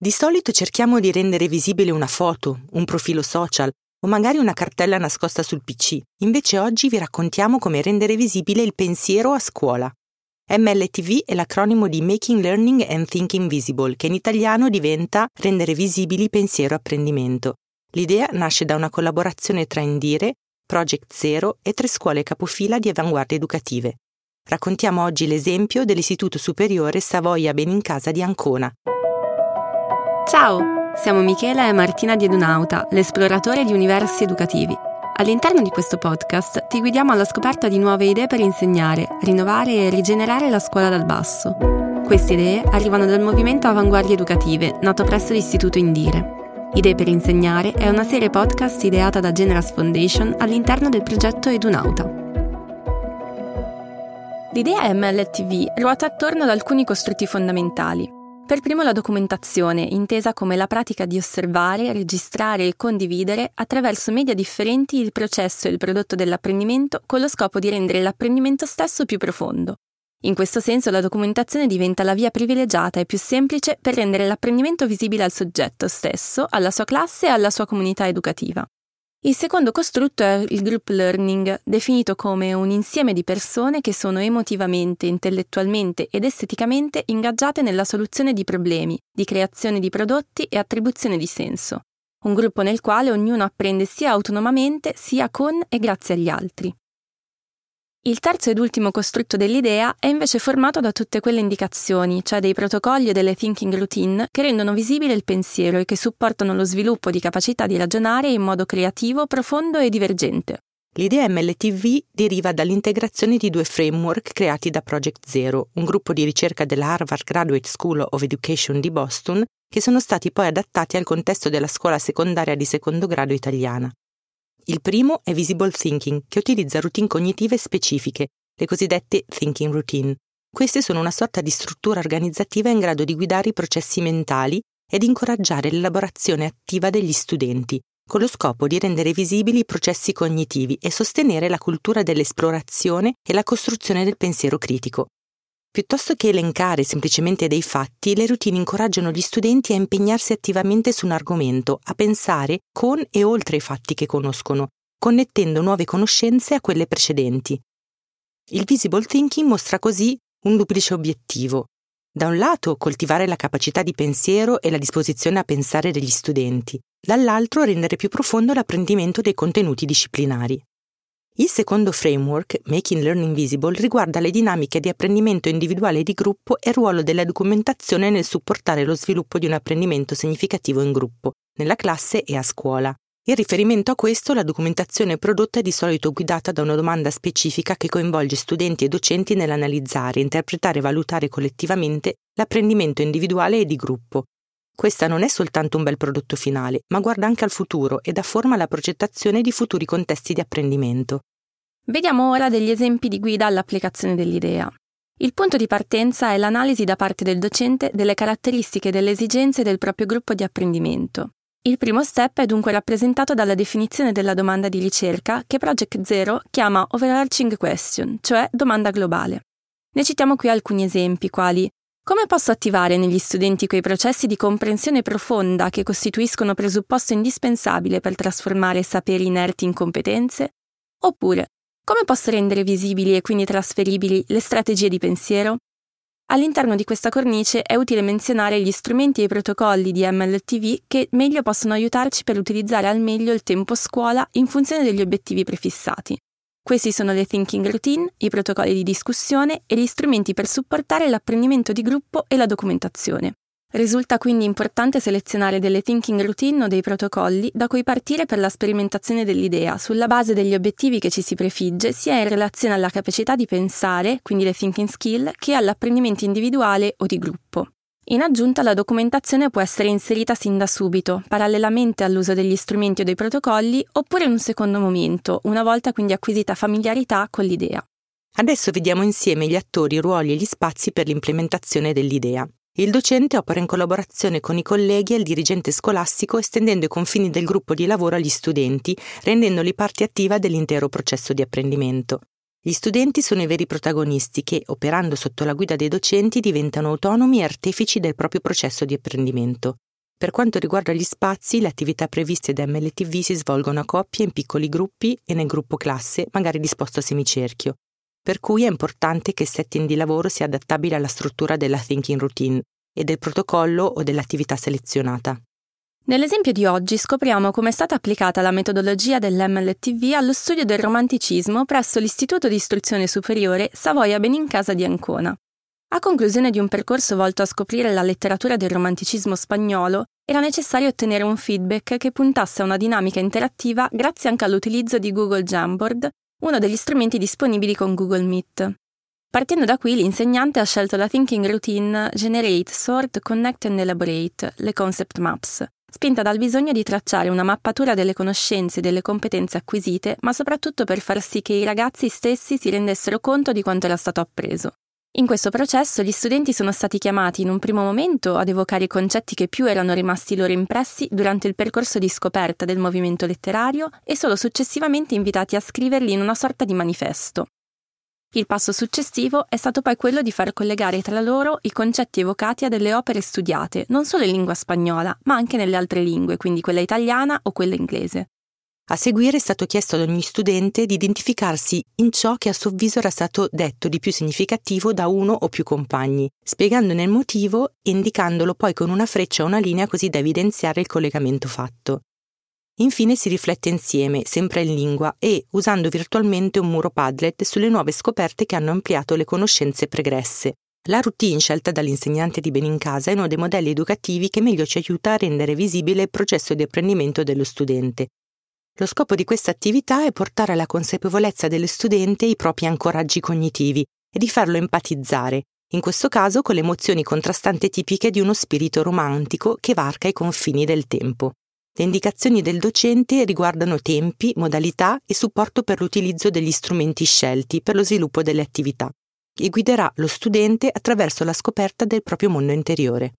Di solito cerchiamo di rendere visibile una foto, un profilo social o magari una cartella nascosta sul PC. Invece oggi vi raccontiamo come rendere visibile il pensiero a scuola. MLTV è l'acronimo di Making Learning and Thinking Visible, che in italiano diventa Rendere visibili pensiero apprendimento. L'idea nasce da una collaborazione tra Indire, Project Zero e tre scuole capofila di avanguardie educative. Raccontiamo oggi l'esempio dell'Istituto Superiore Savoia Benincasa di Ancona. Ciao, siamo Michela e Martina di Edunauta, l'esploratore di universi educativi. All'interno di questo podcast ti guidiamo alla scoperta di nuove idee per insegnare, rinnovare e rigenerare la scuola dal basso. Queste idee arrivano dal movimento Avanguardie Educative, nato presso l'Istituto Indire. Idee per insegnare è una serie podcast ideata da Generas Foundation all'interno del progetto Edunauta. L'idea MLTV ruota attorno ad alcuni costrutti fondamentali, per primo la documentazione, intesa come la pratica di osservare, registrare e condividere attraverso media differenti il processo e il prodotto dell'apprendimento con lo scopo di rendere l'apprendimento stesso più profondo. In questo senso la documentazione diventa la via privilegiata e più semplice per rendere l'apprendimento visibile al soggetto stesso, alla sua classe e alla sua comunità educativa. Il secondo costrutto è il group learning, definito come un insieme di persone che sono emotivamente, intellettualmente ed esteticamente ingaggiate nella soluzione di problemi, di creazione di prodotti e attribuzione di senso. Un gruppo nel quale ognuno apprende sia autonomamente sia con e grazie agli altri. Il terzo ed ultimo costrutto dell'idea è invece formato da tutte quelle indicazioni, cioè dei protocolli e delle thinking routine, che rendono visibile il pensiero e che supportano lo sviluppo di capacità di ragionare in modo creativo, profondo e divergente. L'idea MLTV deriva dall'integrazione di due framework creati da Project Zero, un gruppo di ricerca della Harvard Graduate School of Education di Boston, che sono stati poi adattati al contesto della scuola secondaria di secondo grado italiana. Il primo è Visible Thinking, che utilizza routine cognitive specifiche, le cosiddette thinking routine. Queste sono una sorta di struttura organizzativa in grado di guidare i processi mentali ed incoraggiare l'elaborazione attiva degli studenti, con lo scopo di rendere visibili i processi cognitivi e sostenere la cultura dell'esplorazione e la costruzione del pensiero critico. Piuttosto che elencare semplicemente dei fatti, le routine incoraggiano gli studenti a impegnarsi attivamente su un argomento, a pensare con e oltre i fatti che conoscono, connettendo nuove conoscenze a quelle precedenti. Il visible thinking mostra così un duplice obiettivo. Da un lato coltivare la capacità di pensiero e la disposizione a pensare degli studenti, dall'altro rendere più profondo l'apprendimento dei contenuti disciplinari. Il secondo framework, Making Learning Visible, riguarda le dinamiche di apprendimento individuale e di gruppo e il ruolo della documentazione nel supportare lo sviluppo di un apprendimento significativo in gruppo, nella classe e a scuola. In riferimento a questo, la documentazione prodotta è di solito guidata da una domanda specifica che coinvolge studenti e docenti nell'analizzare, interpretare e valutare collettivamente l'apprendimento individuale e di gruppo. Questa non è soltanto un bel prodotto finale, ma guarda anche al futuro e dà forma alla progettazione di futuri contesti di apprendimento. Vediamo ora degli esempi di guida all'applicazione dell'idea. Il punto di partenza è l'analisi da parte del docente delle caratteristiche e delle esigenze del proprio gruppo di apprendimento. Il primo step è dunque rappresentato dalla definizione della domanda di ricerca che Project Zero chiama Overarching Question, cioè domanda globale. Ne citiamo qui alcuni esempi, quali come posso attivare negli studenti quei processi di comprensione profonda che costituiscono presupposto indispensabile per trasformare saperi inerti in competenze? Oppure, come posso rendere visibili e quindi trasferibili le strategie di pensiero? All'interno di questa cornice è utile menzionare gli strumenti e i protocolli di MLTV che meglio possono aiutarci per utilizzare al meglio il tempo scuola in funzione degli obiettivi prefissati. Questi sono le thinking routine, i protocolli di discussione e gli strumenti per supportare l'apprendimento di gruppo e la documentazione. Risulta quindi importante selezionare delle thinking routine o dei protocolli da cui partire per la sperimentazione dell'idea, sulla base degli obiettivi che ci si prefigge, sia in relazione alla capacità di pensare, quindi le thinking skill, che all'apprendimento individuale o di gruppo. In aggiunta, la documentazione può essere inserita sin da subito, parallelamente all'uso degli strumenti o dei protocolli, oppure in un secondo momento, una volta quindi acquisita familiarità con l'idea. Adesso vediamo insieme gli attori, i ruoli e gli spazi per l'implementazione dell'idea. Il docente opera in collaborazione con i colleghi e il dirigente scolastico estendendo i confini del gruppo di lavoro agli studenti, rendendoli parte attiva dell'intero processo di apprendimento. Gli studenti sono i veri protagonisti che, operando sotto la guida dei docenti, diventano autonomi e artefici del proprio processo di apprendimento. Per quanto riguarda gli spazi, le attività previste da MLTV si svolgono a coppie, in piccoli gruppi e nel gruppo classe, magari disposto a semicerchio. Per cui è importante che il setting di lavoro sia adattabile alla struttura della thinking routine e del protocollo o dell'attività selezionata. Nell'esempio di oggi scopriamo come è stata applicata la metodologia dell'MLTV allo studio del romanticismo presso l'Istituto di Istruzione Superiore Savoia Benincasa di Ancona. A conclusione di un percorso volto a scoprire la letteratura del romanticismo spagnolo, era necessario ottenere un feedback che puntasse a una dinamica interattiva grazie anche all'utilizzo di Google Jamboard, uno degli strumenti disponibili con Google Meet. Partendo da qui, l'insegnante ha scelto la thinking routine Generate, Sort, Connect and Elaborate, le concept maps, spinta dal bisogno di tracciare una mappatura delle conoscenze e delle competenze acquisite, ma soprattutto per far sì che i ragazzi stessi si rendessero conto di quanto era stato appreso. In questo processo gli studenti sono stati chiamati in un primo momento ad evocare i concetti che più erano rimasti loro impressi durante il percorso di scoperta del movimento letterario e solo successivamente invitati a scriverli in una sorta di manifesto. Il passo successivo è stato poi quello di far collegare tra loro i concetti evocati a delle opere studiate, non solo in lingua spagnola, ma anche nelle altre lingue, quindi quella italiana o quella inglese. A seguire è stato chiesto ad ogni studente di identificarsi in ciò che a suo avviso era stato detto di più significativo da uno o più compagni, spiegandone il motivo e indicandolo poi con una freccia o una linea così da evidenziare il collegamento fatto. Infine si riflette insieme, sempre in lingua, e usando virtualmente un muro Padlet sulle nuove scoperte che hanno ampliato le conoscenze pregresse. La routine scelta dall'insegnante di Benincasa è uno dei modelli educativi che meglio ci aiuta a rendere visibile il processo di apprendimento dello studente. Lo scopo di questa attività è portare alla consapevolezza dello studente i propri ancoraggi cognitivi e di farlo empatizzare, in questo caso con le emozioni contrastanti tipiche di uno spirito romantico che varca i confini del tempo. Le indicazioni del docente riguardano tempi, modalità e supporto per l'utilizzo degli strumenti scelti per lo sviluppo delle attività e guiderà lo studente attraverso la scoperta del proprio mondo interiore.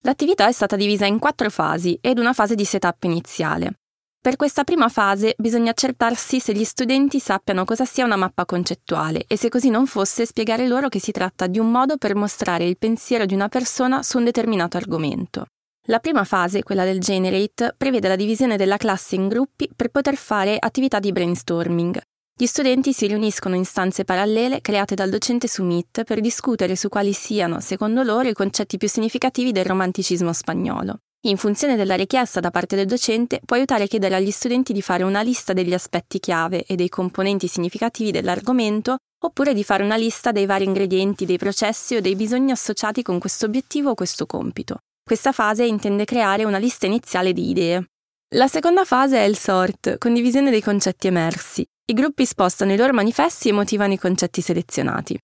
L'attività è stata divisa in quattro fasi ed una fase di setup iniziale. Per questa prima fase bisogna accertarsi se gli studenti sappiano cosa sia una mappa concettuale e se così non fosse spiegare loro che si tratta di un modo per mostrare il pensiero di una persona su un determinato argomento. La prima fase, quella del Generate, prevede la divisione della classe in gruppi per poter fare attività di brainstorming. Gli studenti si riuniscono in stanze parallele create dal docente su Meet per discutere su quali siano, secondo loro, i concetti più significativi del romanticismo spagnolo. In funzione della richiesta da parte del docente, può aiutare a chiedere agli studenti di fare una lista degli aspetti chiave e dei componenti significativi dell'argomento, oppure di fare una lista dei vari ingredienti, dei processi o dei bisogni associati con questo obiettivo o questo compito. Questa fase intende creare una lista iniziale di idee. La seconda fase è il sort, condivisione dei concetti emersi. I gruppi spostano i loro manifesti e motivano i concetti selezionati.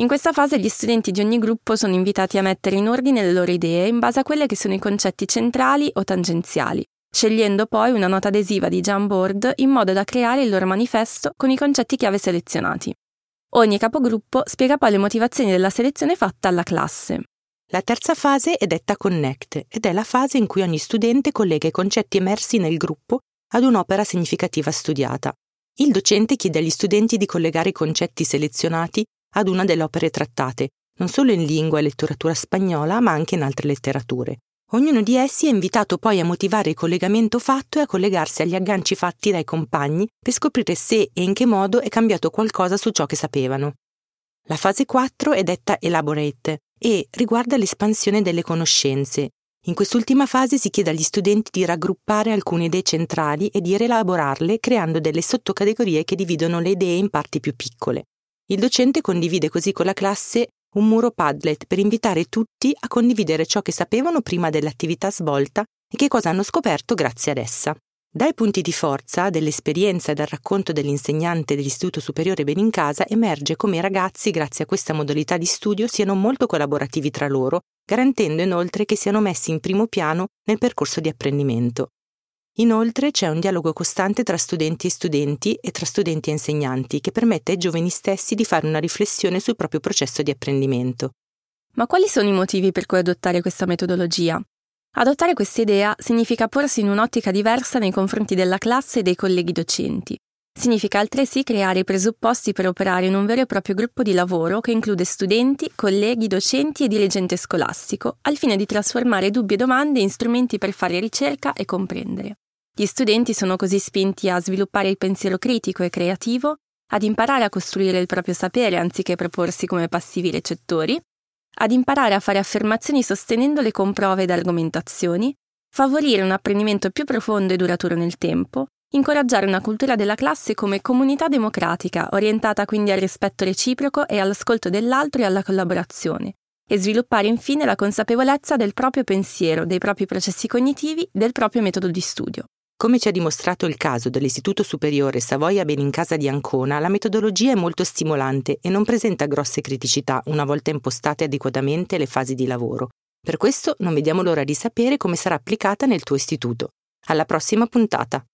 In questa fase gli studenti di ogni gruppo sono invitati a mettere in ordine le loro idee in base a quelle che sono i concetti centrali o tangenziali, scegliendo poi una nota adesiva di Jamboard in modo da creare il loro manifesto con i concetti chiave selezionati. Ogni capogruppo spiega poi le motivazioni della selezione fatta alla classe. La terza fase è detta Connect ed è la fase in cui ogni studente collega i concetti emersi nel gruppo ad un'opera significativa studiata. Il docente chiede agli studenti di collegare i concetti selezionati ad una delle opere trattate, non solo in lingua e letteratura spagnola, ma anche in altre letterature. Ognuno di essi è invitato poi a motivare il collegamento fatto e a collegarsi agli agganci fatti dai compagni per scoprire se e in che modo è cambiato qualcosa su ciò che sapevano. La fase 4 è detta Elaborate e riguarda l'espansione delle conoscenze. In quest'ultima fase si chiede agli studenti di raggruppare alcune idee centrali e di rielaborarle creando delle sottocategorie che dividono le idee in parti più piccole. Il docente condivide così con la classe un muro Padlet per invitare tutti a condividere ciò che sapevano prima dell'attività svolta e che cosa hanno scoperto grazie ad essa. Dai punti di forza dell'esperienza e dal racconto dell'insegnante dell'Istituto Superiore Benincasa emerge come i ragazzi, grazie a questa modalità di studio, siano molto collaborativi tra loro, garantendo inoltre che siano messi in primo piano nel percorso di apprendimento. Inoltre c'è un dialogo costante tra studenti e studenti e tra studenti e insegnanti che permette ai giovani stessi di fare una riflessione sul proprio processo di apprendimento. Ma quali sono i motivi per cui adottare questa metodologia? Adottare questa idea significa porsi in un'ottica diversa nei confronti della classe e dei colleghi docenti. Significa altresì creare i presupposti per operare in un vero e proprio gruppo di lavoro che include studenti, colleghi, docenti e dirigente scolastico, al fine di trasformare dubbi e domande in strumenti per fare ricerca e comprendere. Gli studenti sono così spinti a sviluppare il pensiero critico e creativo, ad imparare a costruire il proprio sapere anziché proporsi come passivi recettori, ad imparare a fare affermazioni sostenendole con prove ed argomentazioni, favorire un apprendimento più profondo e duraturo nel tempo, incoraggiare una cultura della classe come comunità democratica, orientata quindi al rispetto reciproco e all'ascolto dell'altro e alla collaborazione, e sviluppare infine la consapevolezza del proprio pensiero, dei propri processi cognitivi, del proprio metodo di studio. Come ci ha dimostrato il caso dell'Istituto Superiore Savoia Benincasa di Ancona, la metodologia è molto stimolante e non presenta grosse criticità una volta impostate adeguatamente le fasi di lavoro. Per questo non vediamo l'ora di sapere come sarà applicata nel tuo istituto. Alla prossima puntata!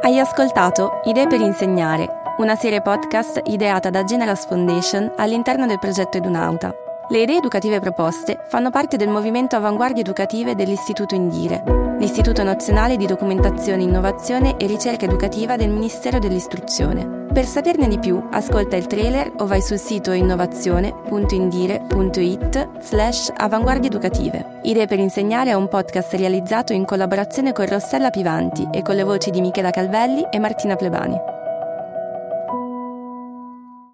Hai ascoltato Idee per insegnare, una serie podcast ideata da Generas Foundation all'interno del progetto Edunauta. Le idee educative proposte fanno parte del movimento Avanguardie Educative dell'Istituto Indire, l'Istituto Nazionale di Documentazione, Innovazione e Ricerca Educativa del Ministero dell'Istruzione. Per saperne di più, ascolta il trailer o vai sul sito innovazione.indire.it slash avanguardie educative. Idee per insegnare è un podcast realizzato in collaborazione con Rossella Pivanti e con le voci di Michela Calvelli e Martina Plebani.